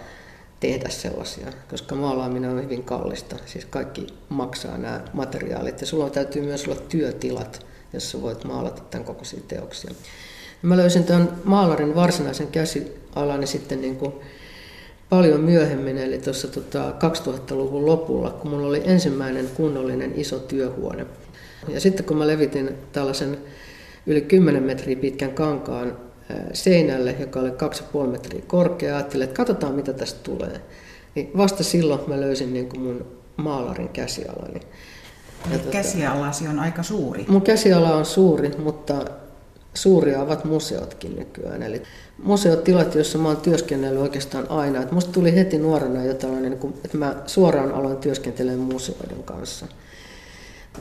tehdä sellaisia, koska maalaaminen on hyvin kallista. Siis kaikki maksaa nämä materiaalit ja sulla täytyy myös olla työtilat, jossa voit maalata tämän kokoisia teoksia. Mä löysin tämän maalarin varsinaisen käsialani sitten niin kuin paljon myöhemmin, eli tuossa tota 2000-luvun lopulla, kun mulla oli ensimmäinen kunnollinen iso työhuone. Ja sitten kun mä levitin tällaisen yli 10 metriä pitkän kankaan seinälle, joka oli 2,5 metriä korkea, ajattelin, että katsotaan mitä tästä tulee. Niin vasta silloin mä löysin niin kuin mun maalarin käsialani. Ja tota, käsialasi on aika suuri. Mun käsiala on suuri, mutta suuria ovat museotkin nykyään. Eli museotilat, joissa mä oon työskennellyt oikeastaan aina. Et musta tuli heti nuorena jo tällainen, että mä suoraan aloin työskentelemään museoiden kanssa.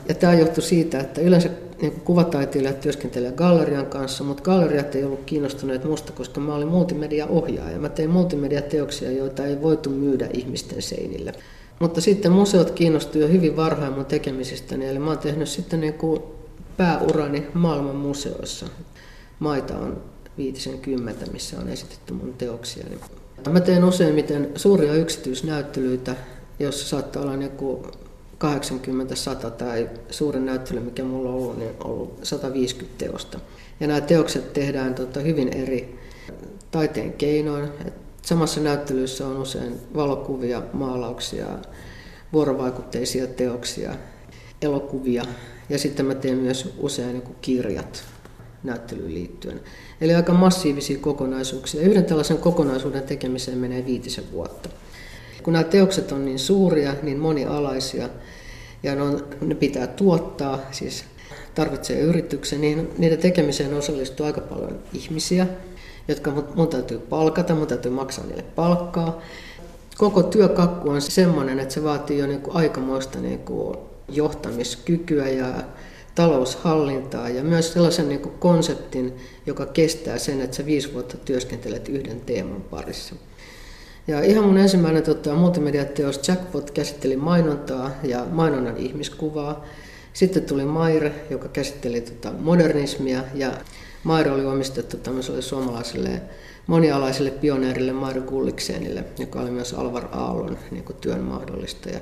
Ja tämä johtui siitä, että yleensä niin kuvataiteilijat työskentelee gallerian kanssa, mutta galleriat ei ollut kiinnostuneet musta, koska mä olin multimediaohjaaja. Mä tein multimediateoksia, joita ei voitu myydä ihmisten seinille. Mutta sitten museot kiinnostuivat jo hyvin varhain mun tekemisistäni, eli mä oon tehnyt sitten niin kuin pääurani maailman museoissa. Maita on viitisen kymmentä, missä on esitetty mun teoksia. Mä teen useimmiten suuria yksityisnäyttelyitä, joissa saattaa olla joku 80-100 tai suurin näyttely, mikä mulla on ollut, niin on ollut 150 teosta. Ja nämä teokset tehdään tota, hyvin eri taiteen keinoin. Et samassa näyttelyssä on usein valokuvia, maalauksia, vuorovaikutteisia teoksia, elokuvia ja sitten mä teen myös usein niin kirjat näyttelyyn liittyen. Eli aika massiivisia kokonaisuuksia. Yhden tällaisen kokonaisuuden tekemiseen menee viitisen vuotta. Kun nämä teokset on niin suuria, niin monialaisia ja ne, on, ne pitää tuottaa, siis tarvitsee yrityksen, niin niiden tekemiseen osallistuu aika paljon ihmisiä, jotka mun, täytyy palkata, mun täytyy maksaa niille palkkaa. Koko työkakku on semmoinen, että se vaatii jo niin kuin aikamoista niin kuin johtamiskykyä ja taloushallintaa ja myös sellaisen niin konseptin, joka kestää sen, että sä viisi vuotta työskentelet yhden teeman parissa. Ja ihan mun ensimmäinen tota, multimediateos Jackpot käsitteli mainontaa ja mainonnan ihmiskuvaa. Sitten tuli Maire, joka käsitteli tota, modernismia ja Maire oli omistettu tämmöiselle suomalaiselle monialaiselle pioneerille Maire Gulliksenille, joka oli myös Alvar Aallon niin työn mahdollistaja.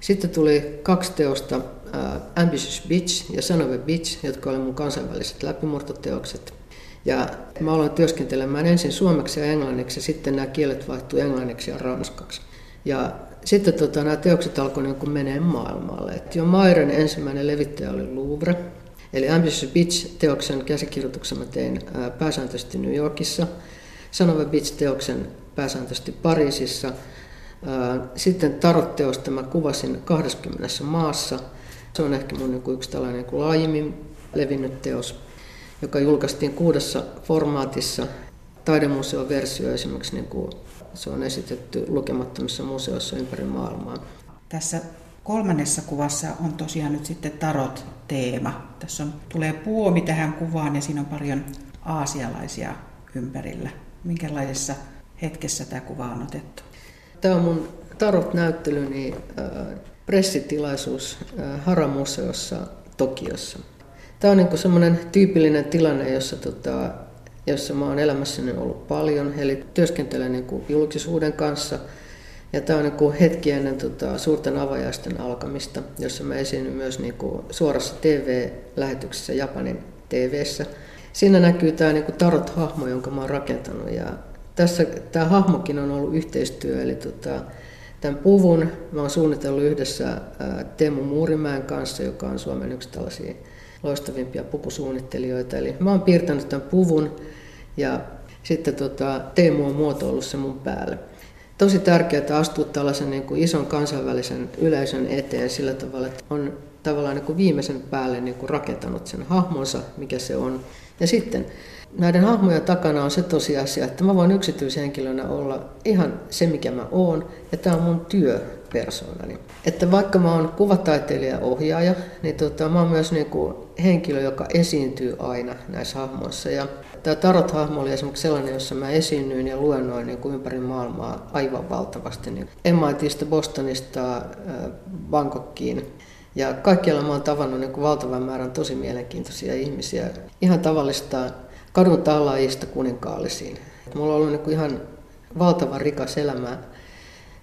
Sitten tuli kaksi teosta, Ambitious Bitch ja Son of a Bitch, jotka oli mun kansainväliset läpimurtoteokset. Ja mä aloin työskentelemään ensin suomeksi ja englanniksi ja sitten nämä kielet vaihtui englanniksi ja ranskaksi. Ja sitten tota, nämä teokset alkoivat niin menee maailmalle. Et jo Mairen ensimmäinen levittäjä oli Louvre. Eli Ambitious Bitch-teoksen käsikirjoituksen mä tein ää, pääsääntöisesti New Yorkissa. Son of a Bitch-teoksen pääsääntöisesti Pariisissa – sitten tarotteosta mä kuvasin 20 maassa. Se on ehkä mun niin yksi tällainen niin laajemmin levinnyt teos, joka julkaistiin kuudessa formaatissa. Taidemuseon versio esimerkiksi niin kuin se on esitetty lukemattomissa museoissa ympäri maailmaa. Tässä kolmannessa kuvassa on tosiaan nyt sitten tarot-teema. Tässä on, tulee puomi tähän kuvaan ja siinä on paljon aasialaisia ympärillä. Minkälaisessa hetkessä tämä kuva on otettu? Tämä on mun Tarot-näyttelyni äh, pressitilaisuus Haramuseossa Tokiossa. Tämä on niin semmoinen tyypillinen tilanne, jossa, tota, jossa mä oon elämässäni ollut paljon, eli työskentelen niin julkisuuden kanssa. Ja tämä on niin hetki ennen tota, suurten avajaisten alkamista, jossa mä esiinnyn myös niin suorassa TV-lähetyksessä Japanin TV:ssä. Siinä näkyy tämä niin tarot-hahmo, jonka mä oon rakentanut. Ja tässä tämä hahmokin on ollut yhteistyö, eli tota, tämän puvun mä oon suunnitellut yhdessä Teemu Muurimäen kanssa, joka on Suomen yksi tällaisia loistavimpia pukusuunnittelijoita. Eli mä oon piirtänyt tämän puvun ja sitten tota, Teemu on muotoillut se mun päälle. Tosi tärkeää astua tällaisen niin kuin ison kansainvälisen yleisön eteen sillä tavalla, että on tavallaan niin kuin viimeisen päälle niin kuin rakentanut sen hahmonsa, mikä se on. Ja sitten näiden hahmojen takana on se tosiasia, että mä voin yksityishenkilönä olla ihan se, mikä mä oon, ja tämä on mun työpersoonani. Että vaikka mä oon kuvataiteilija ja ohjaaja, niin tota, mä oon myös niinku henkilö, joka esiintyy aina näissä hahmoissa. Ja tämä Tarot-hahmo oli esimerkiksi sellainen, jossa mä esiinnyin ja luennoin niin kuin ympäri maailmaa aivan valtavasti. Niin MITistä, Bostonista, Bangkokkiin. Ja kaikkialla mä oon tavannut niin valtavan määrän tosi mielenkiintoisia ihmisiä. Ihan tavallista kadun tallaajista kuninkaallisiin. Mulla on ollut niin ihan valtavan rikas elämä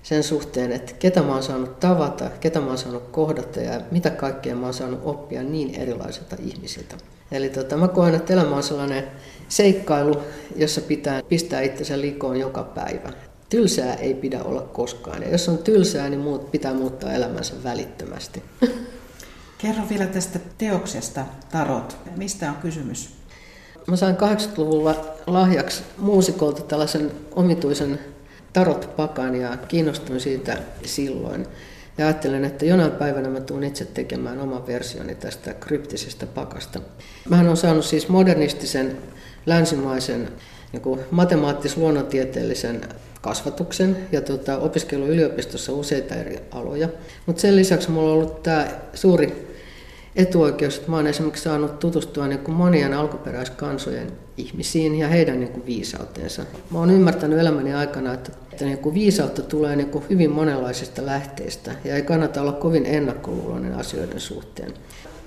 sen suhteen, että ketä mä oon saanut tavata, ketä mä oon saanut kohdata ja mitä kaikkea mä oon saanut oppia niin erilaisilta ihmisiltä. Eli tota, mä koen, että elämä on sellainen seikkailu, jossa pitää pistää itsensä likoon joka päivä. tylsää ei pidä olla koskaan. Ja jos on tylsää, niin muut pitää muuttaa elämänsä välittömästi. Kerro vielä tästä teoksesta Tarot. Mistä on kysymys? Mä sain 80-luvulla lahjaksi muusikolta tällaisen omituisen tarot-pakan ja kiinnostuin siitä silloin. Ja ajattelin, että jonain päivänä mä tuun itse tekemään oman versioni tästä kryptisestä pakasta. Mähän on saanut siis modernistisen, länsimaisen, niin matemaattis-luonnontieteellisen kasvatuksen ja tota, opiskellut yliopistossa useita eri aloja. Mutta sen lisäksi mulla on ollut tämä suuri etuoikeus, että mä oon esimerkiksi saanut tutustua niin kuin monien alkuperäiskansojen ihmisiin ja heidän niin kuin viisauteensa. Mä oon ymmärtänyt elämäni aikana, että, että niin kuin viisautta tulee niin kuin hyvin monenlaisista lähteistä ja ei kannata olla kovin ennakkoluuloinen asioiden suhteen.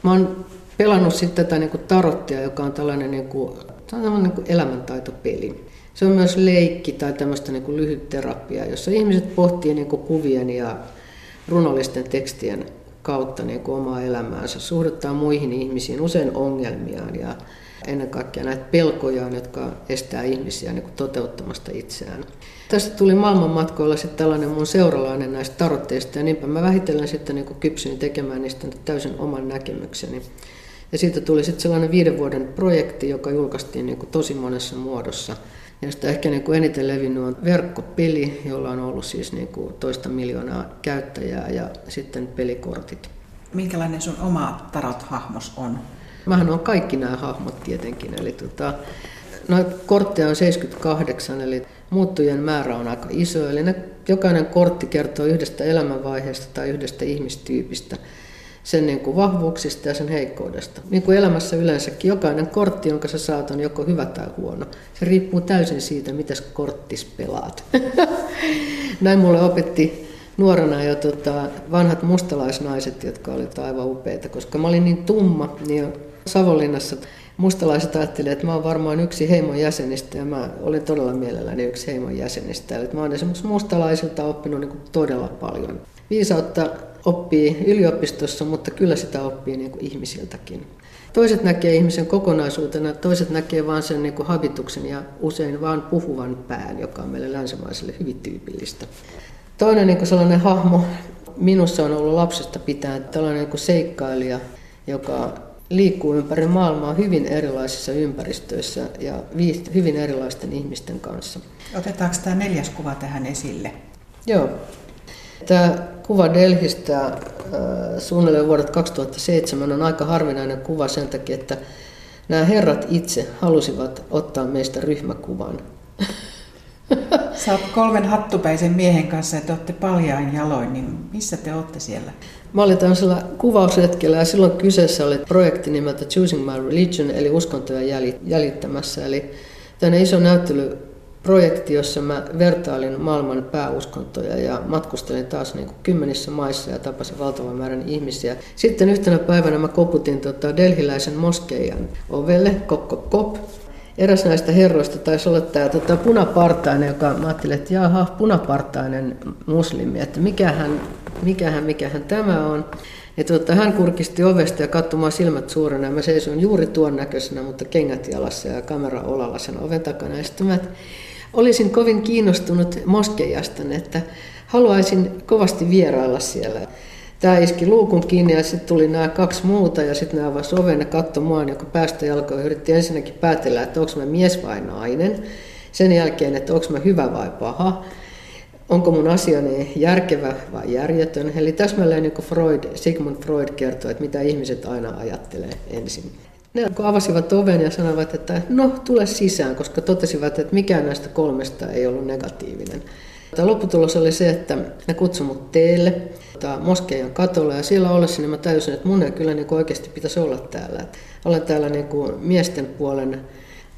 Mä oon pelannut sitten tätä niin kuin tarottia, joka on tällainen, niin kuin, on niin kuin elämäntaitopeli. Se on myös leikki tai tämmöistä niin kuin lyhyt terapia, jossa ihmiset pohtii niin kuin kuvien ja runollisten tekstien kautta niin kuin omaa elämäänsä, suhdettaa muihin ihmisiin, usein ongelmiaan ja ennen kaikkea näitä pelkojaan, jotka estää ihmisiä niin kuin toteuttamasta itseään. Tästä tuli maailmanmatkoilla sitten tällainen mun seuralainen näistä tarotteista ja niinpä mä vähitellen sitten niin kuin kypsyin tekemään niistä täysin oman näkemykseni. Ja siitä tuli sitten sellainen viiden vuoden projekti, joka julkaistiin niin kuin tosi monessa muodossa – josta ehkä niin kuin eniten levinnyt on verkkopeli, jolla on ollut siis niin kuin toista miljoonaa käyttäjää ja sitten pelikortit. Minkälainen sun oma tarot-hahmos on? Mähän on kaikki nämä hahmot tietenkin. Eli tota, noita kortteja on 78, eli muuttujien määrä on aika iso. Eli ne, jokainen kortti kertoo yhdestä elämänvaiheesta tai yhdestä ihmistyypistä sen niin kuin vahvuuksista ja sen heikkoudesta. Niin kuin elämässä yleensäkin, jokainen kortti, jonka sä saat, on joko hyvä tai huono. Se riippuu täysin siitä, miten korttis pelaat. Näin mulle opetti nuorena jo tota, vanhat mustalaisnaiset, jotka olivat aivan upeita, koska mä olin niin tumma, niin Savonlinnassa mustalaiset ajattelivat, että mä oon varmaan yksi heimon jäsenistä ja mä olin todella mielelläni yksi heimon jäsenistä. Eli mä oon esimerkiksi mustalaisilta oppinut niin todella paljon. Viisautta oppii yliopistossa, mutta kyllä sitä oppii niin kuin ihmisiltäkin. Toiset näkee ihmisen kokonaisuutena, toiset näkee vain sen niin kuin habituksen ja usein vain puhuvan pään, joka on meille länsimaisille hyvin tyypillistä. Toinen niin kuin sellainen hahmo minussa on ollut lapsesta pitäen tällainen niin kuin seikkailija, joka liikkuu ympäri maailmaa hyvin erilaisissa ympäristöissä ja hyvin erilaisten ihmisten kanssa. Otetaanko tämä neljäs kuva tähän esille? Joo. Tämä kuva Delhistä äh, suunnilleen vuodet 2007 on aika harvinainen kuva sen takia, että nämä herrat itse halusivat ottaa meistä ryhmäkuvan. Sä oot kolmen hattupäisen miehen kanssa ja te olette paljain jaloin, niin missä te olette siellä? Mä olin tämmöisellä kuvaushetkellä ja silloin kyseessä oli projekti nimeltä Choosing My Religion, eli uskontoja jäljittämässä. Eli tänne iso näyttely projekti, jossa mä vertailin maailman pääuskontoja ja matkustelin taas niin kuin kymmenissä maissa ja tapasin valtavan määrän ihmisiä. Sitten yhtenä päivänä mä koputin tota delhiläisen moskeijan ovelle, kop, kop, kop. Eräs näistä herroista taisi olla tämä tota, punapartainen, joka mä ajattelin, että jaha, punapartainen muslimi, että mikähän, mikähän, mikähän tämä on. Ja tuota, hän kurkisti ovesta ja katsoi silmät suurena. Mä seisoin juuri tuon näköisenä, mutta kengät jalassa ja kamera olalla sen oven takana. Ja sitten mä, olisin kovin kiinnostunut moskeijasta, että haluaisin kovasti vierailla siellä. Tämä iski luukun kiinni ja sitten tuli nämä kaksi muuta ja sitten nämä avasi oven ja katsoi mua, joka päästä jalkoon yritti ensinnäkin päätellä, että onko mä mies vai nainen. Sen jälkeen, että onko mä hyvä vai paha. Onko mun asiani järkevä vai järjetön. Eli täsmälleen niin kuin Freud, Sigmund Freud kertoo, että mitä ihmiset aina ajattelee ensin. Ne avasivat oven ja sanoivat, että no tule sisään, koska totesivat, että mikään näistä kolmesta ei ollut negatiivinen. Tämä lopputulos oli se, että ne kutsumut teille moskeijan katolle ja siellä ollessa niin mä täysin, että mun ei kyllä niin oikeasti pitäisi olla täällä. Että olen täällä niin kuin miesten puolen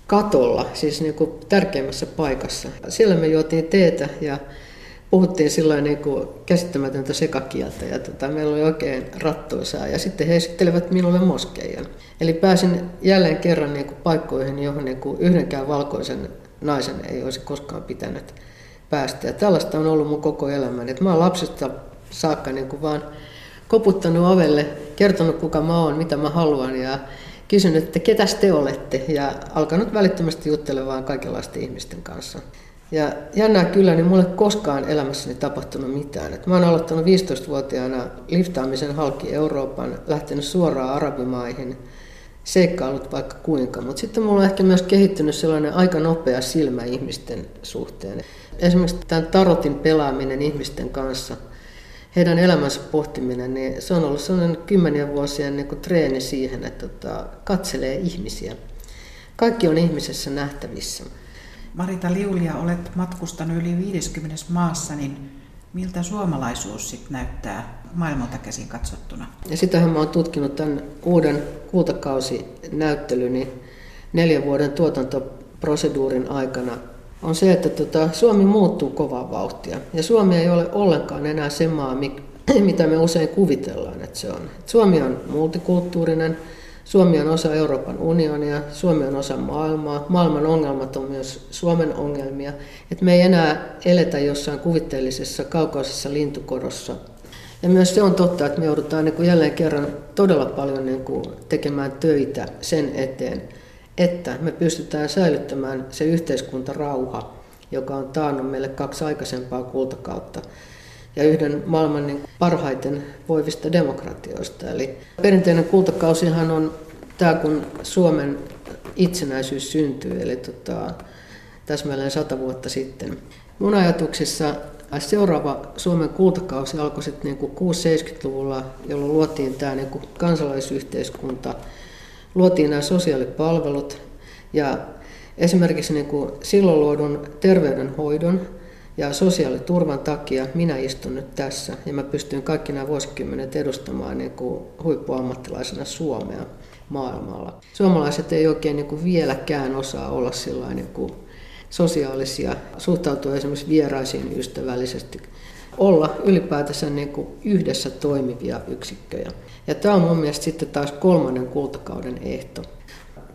katolla, siis niin kuin tärkeimmässä paikassa. Siellä me juotiin teetä ja puhuttiin sillä niin kuin käsittämätöntä sekakieltä ja tota, meillä oli oikein rattoisaa. Ja sitten he esittelevät minulle moskeijan. Eli pääsin jälleen kerran niin kuin paikkoihin, johon niin kuin yhdenkään valkoisen naisen ei olisi koskaan pitänyt päästä. Ja tällaista on ollut mun koko elämäni. Et mä oon lapsesta saakka niin kuin vaan koputtanut ovelle, kertonut kuka mä oon, mitä mä haluan ja kysynyt, että ketäs te olette ja alkanut välittömästi juttelemaan kaikenlaisten ihmisten kanssa. Ja jännää kyllä, niin mulle koskaan elämässäni tapahtunut mitään. Et mä oon aloittanut 15-vuotiaana liftaamisen halki Euroopan, lähtenyt suoraan arabimaihin, seikkailut vaikka kuinka. Mutta sitten mulla on ehkä myös kehittynyt sellainen aika nopea silmä ihmisten suhteen. Esimerkiksi tämän tarotin pelaaminen ihmisten kanssa, heidän elämänsä pohtiminen, niin se on ollut sellainen kymmeniä vuosien niin kuin treeni siihen, että tota, katselee ihmisiä. Kaikki on ihmisessä nähtävissä. Marita Liulia, olet matkustanut yli 50 maassa, niin miltä suomalaisuus sit näyttää maailmalta käsin katsottuna? Ja sitähän mä oon tutkinut tämän uuden kultakausinäyttelyni neljän vuoden tuotantoproseduurin aikana. On se, että tota, Suomi muuttuu kovaa vauhtia. Ja Suomi ei ole ollenkaan enää se maa, mitä me usein kuvitellaan, että se on. Suomi on multikulttuurinen, Suomi on osa Euroopan unionia, Suomi on osa maailmaa, maailman ongelmat on myös Suomen ongelmia. Et me ei enää eletä jossain kuvitteellisessa kaukaisessa lintukorossa. Ja myös se on totta, että me joudutaan niin kuin jälleen kerran todella paljon niin kuin tekemään töitä sen eteen, että me pystytään säilyttämään se yhteiskuntarauha, joka on taannut meille kaksi aikaisempaa kultakautta ja yhden maailman niin parhaiten voivista demokratioista. Eli perinteinen kultakausihan on tämä, kun Suomen itsenäisyys syntyy, eli tota, täsmälleen sata vuotta sitten. Mun ajatuksissa seuraava Suomen kultakausi alkoi sitten niin 60-70-luvulla, jolloin luotiin tämä niin kansalaisyhteiskunta, luotiin nämä sosiaalipalvelut ja esimerkiksi niin silloin luodun terveydenhoidon ja sosiaaliturvan takia minä istun nyt tässä ja mä pystyn kaikki nämä vuosikymmenet edustamaan niin kuin huippuammattilaisena Suomea maailmalla. Suomalaiset ei oikein niin kuin vieläkään osaa olla niin kuin sosiaalisia, suhtautua esimerkiksi vieraisiin ystävällisesti, olla ylipäätänsä niin kuin yhdessä toimivia yksikköjä. Ja tämä on mun mielestä sitten taas kolmannen kultakauden ehto.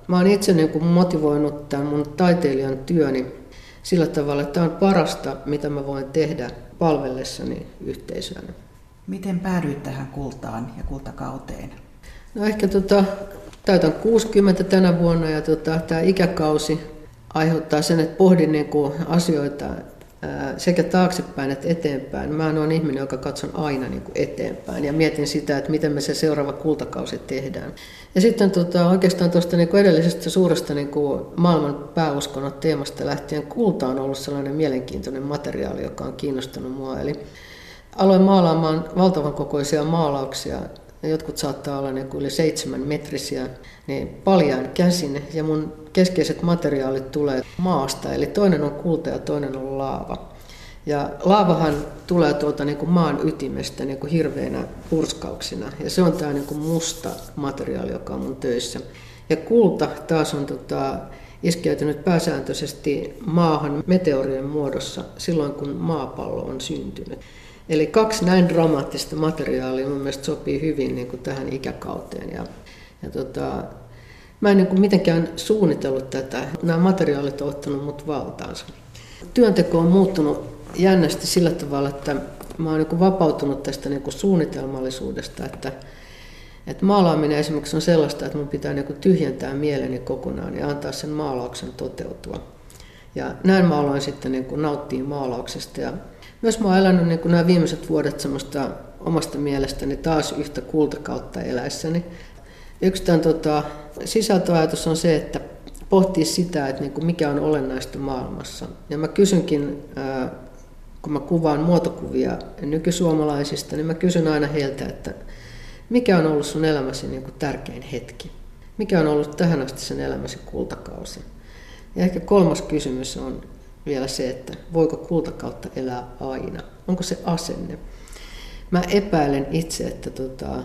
Mä oon itse niin kuin motivoinut tämän mun taiteilijan työni sillä tavalla, että tämä on parasta, mitä mä voin tehdä palvellessani yhteisönä. Miten päädyit tähän kultaan ja kultakauteen? No ehkä tota, täytän 60 tänä vuonna ja tota, tämä ikäkausi aiheuttaa sen, että pohdin niin kuin asioita sekä taaksepäin että eteenpäin. Mä oon ihminen, joka katson aina niin kuin eteenpäin ja mietin sitä, että miten me se seuraava kultakausi tehdään. Ja sitten tota, oikeastaan tuosta niin edellisestä suuresta niin kuin maailman pääuskonnot teemasta lähtien kulta on ollut sellainen mielenkiintoinen materiaali, joka on kiinnostanut mua. Eli aloin maalaamaan valtavan kokoisia maalauksia jotkut saattaa olla niin kuin yli seitsemän metrisiä, niin paljaan käsin ja mun keskeiset materiaalit tulee maasta, eli toinen on kulta ja toinen on laava. Ja laavahan tulee tuolta niin kuin maan ytimestä niin kuin hirveänä purskauksina, ja se on tämä niin kuin musta materiaali, joka on mun töissä. Ja kulta taas on tota, iskeytynyt pääsääntöisesti maahan meteorien muodossa silloin, kun maapallo on syntynyt. Eli kaksi näin dramaattista materiaalia mun mielestä sopii hyvin niin kuin tähän ikäkauteen. Ja, ja tota, mä en niin mitenkään suunnitellut tätä. Nämä materiaalit ovat ottanut mut valtaansa. Työnteko on muuttunut jännästi sillä tavalla, että mä oon niin vapautunut tästä niin suunnitelmallisuudesta, että, että maalaaminen esimerkiksi on sellaista, että mun pitää niin tyhjentää mieleni kokonaan ja antaa sen maalauksen toteutua. Ja näin mä aloin sitten niin nauttia maalauksesta ja myös mä oon elänyt niin nämä viimeiset vuodet semmoista omasta mielestäni taas yhtä kultakautta eläessäni. Yksi tämän tota, sisältöajatus on se, että pohtii sitä, että niin kuin mikä on olennaista maailmassa. Ja mä kysynkin, kun mä kuvaan muotokuvia nykysuomalaisista, niin mä kysyn aina heiltä, että mikä on ollut sun elämäsi niin kuin tärkein hetki? Mikä on ollut tähän asti sen elämäsi kultakausi? Ja ehkä kolmas kysymys on, vielä se, että voiko kultakautta elää aina. Onko se asenne? Mä epäilen itse, että tota,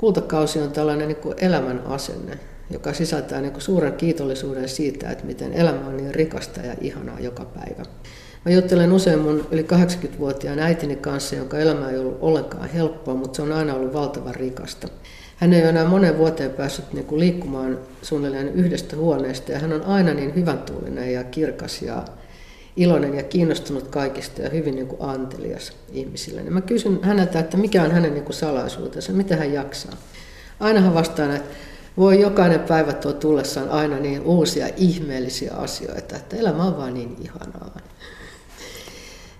kultakausi on tällainen niin kuin elämän asenne, joka sisältää niin kuin suuren kiitollisuuden siitä, että miten elämä on niin rikasta ja ihanaa joka päivä. Mä juttelen usein mun yli 80-vuotiaan äitini kanssa, jonka elämä ei ollut ollenkaan helppoa, mutta se on aina ollut valtavan rikasta. Hän ei ole enää monen vuoteen päässyt niin kuin liikkumaan suunnilleen yhdestä huoneesta ja hän on aina niin hyvän ja kirkas ja iloinen ja kiinnostunut kaikista ja hyvin niin kuin antelias ihmisille. Niin mä kysyn häneltä, että mikä on hänen niin kuin salaisuutensa, mitä hän jaksaa. Aina hän vastaa, että voi jokainen päivä tuo tullessaan aina niin uusia ihmeellisiä asioita, että elämä on vaan niin ihanaa.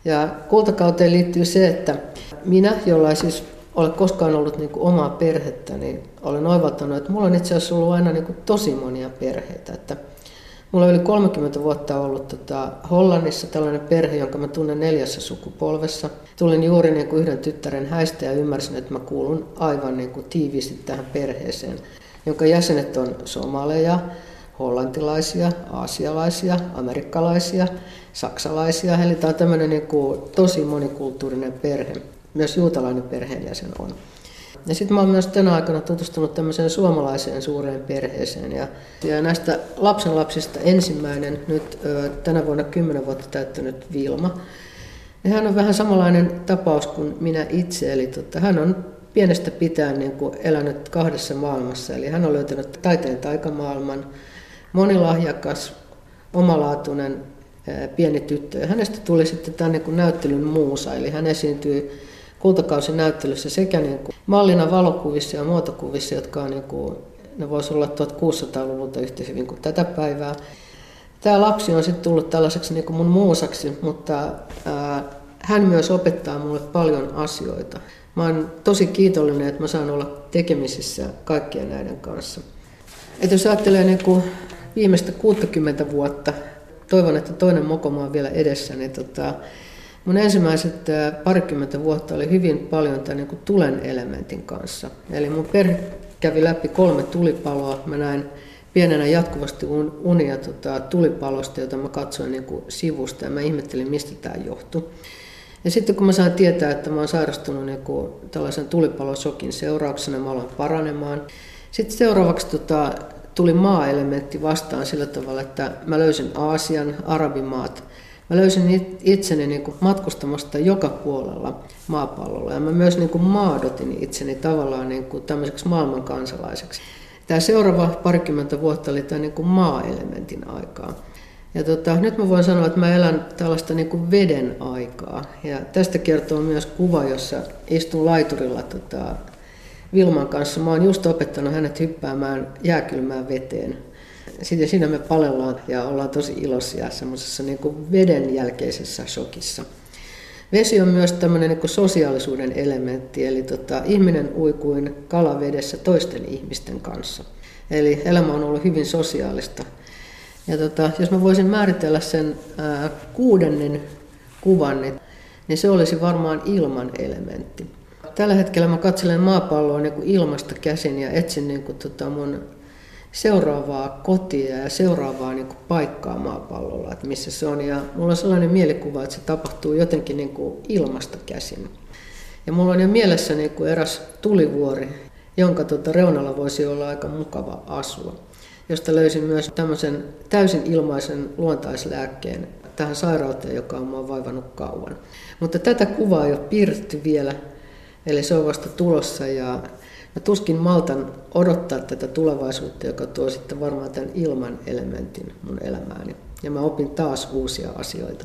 Ja kultakauteen liittyy se, että minä, jolla ei siis ole koskaan ollut niin kuin omaa perhettä, niin olen oivaltanut, että mulla on itse asiassa ollut aina niin kuin tosi monia perheitä. Että mulla on yli 30 vuotta ollut tota, Hollannissa tällainen perhe, jonka mä tunnen neljässä sukupolvessa. Tulin juuri niin kuin yhden tyttären häistä ja ymmärsin, että mä kuulun aivan niin kuin tiiviisti tähän perheeseen, jonka jäsenet on somaleja, hollantilaisia, aasialaisia, amerikkalaisia, saksalaisia. Eli tämä on tämmöinen niin kuin tosi monikulttuurinen perhe. Myös juutalainen perheenjäsen on. Ja sitten mä oon myös tänä aikana tutustunut tämmöiseen suomalaiseen suureen perheeseen. Ja, ja näistä lapsenlapsista ensimmäinen, nyt ö, tänä vuonna 10 vuotta täyttänyt Vilma. Ja hän on vähän samanlainen tapaus kuin minä itse. Eli tota, hän on pienestä pitäen niin kuin elänyt kahdessa maailmassa. Eli hän on löytänyt taiteen taikamaailman, monilahjakas, omalaatuinen pieni tyttö. Ja hänestä tuli sitten tämän niin näyttelyn muusa, eli hän esiintyi kultakausinäyttelyssä sekä niin kuin mallina valokuvissa ja muotokuvissa, jotka on niin kuin, ne voisi olla 1600-luvulta yhtä hyvin kuin tätä päivää. Tämä lapsi on sitten tullut tällaiseksi niin kuin mun muusaksi, mutta ää, hän myös opettaa mulle paljon asioita. Mä oon tosi kiitollinen, että mä saan olla tekemisissä kaikkien näiden kanssa. Et jos ajattelee niin kuin viimeistä 60 vuotta, toivon, että toinen mokoma on vielä edessä, niin tota, mun ensimmäiset parikymmentä vuotta oli hyvin paljon tämän niin tulen elementin kanssa. Eli mun perhe kävi läpi kolme tulipaloa. Mä näin pienenä jatkuvasti unia tota, tulipalosta, jota mä katsoin niin kuin sivusta ja mä ihmettelin, mistä tämä johtui. Ja sitten kun mä sain tietää, että mä oon sairastunut niin kuin tällaisen tulipalosokin seurauksena, mä aloin paranemaan. Sitten seuraavaksi tota, tuli maa-elementti vastaan sillä tavalla, että mä löysin Aasian, Arabimaat. Mä löysin itseni niin kuin matkustamasta joka puolella maapallolla ja mä myös niin kuin maadotin itseni tavallaan niin kuin tämmöiseksi maailman kansalaiseksi. Tämä seuraava parikymmentä vuotta oli tämä niin kuin maa-elementin aikaa. Ja tota, nyt mä voin sanoa, että mä elän tällaista niin kuin veden aikaa. Ja tästä kertoo myös kuva, jossa istun laiturilla tota, Vilman kanssa. Mä oon just opettanut hänet hyppäämään jääkylmään veteen. Sitten siinä me palellaan ja ollaan tosi iloisia semmoisessa niin veden jälkeisessä shokissa. Vesi on myös tämmöinen niin sosiaalisuuden elementti, eli tota, ihminen uikuin kalavedessä toisten ihmisten kanssa. Eli elämä on ollut hyvin sosiaalista. Ja tota, jos mä voisin määritellä sen ää, kuudennen kuvan, niin, niin se olisi varmaan ilman elementti. Tällä hetkellä mä katselen maapalloa niin kuin ilmasta käsin ja etsin niin kuin, tota mun seuraavaa kotia ja seuraavaa niin kuin paikkaa maapallolla, että missä se on. Ja mulla on sellainen mielikuva, että se tapahtuu jotenkin niin kuin ilmasta käsin. Ja mulla on jo mielessä niin kuin eräs tulivuori, jonka tota reunalla voisi olla aika mukava asua, josta löysin myös tämmöisen täysin ilmaisen luontaislääkkeen tähän sairauteen, joka on mua vaivannut kauan. Mutta tätä kuvaa ei ole piirretty vielä Eli se on vasta tulossa ja mä tuskin maltan odottaa tätä tulevaisuutta, joka tuo sitten varmaan tämän ilman elementin mun elämääni. Ja mä opin taas uusia asioita.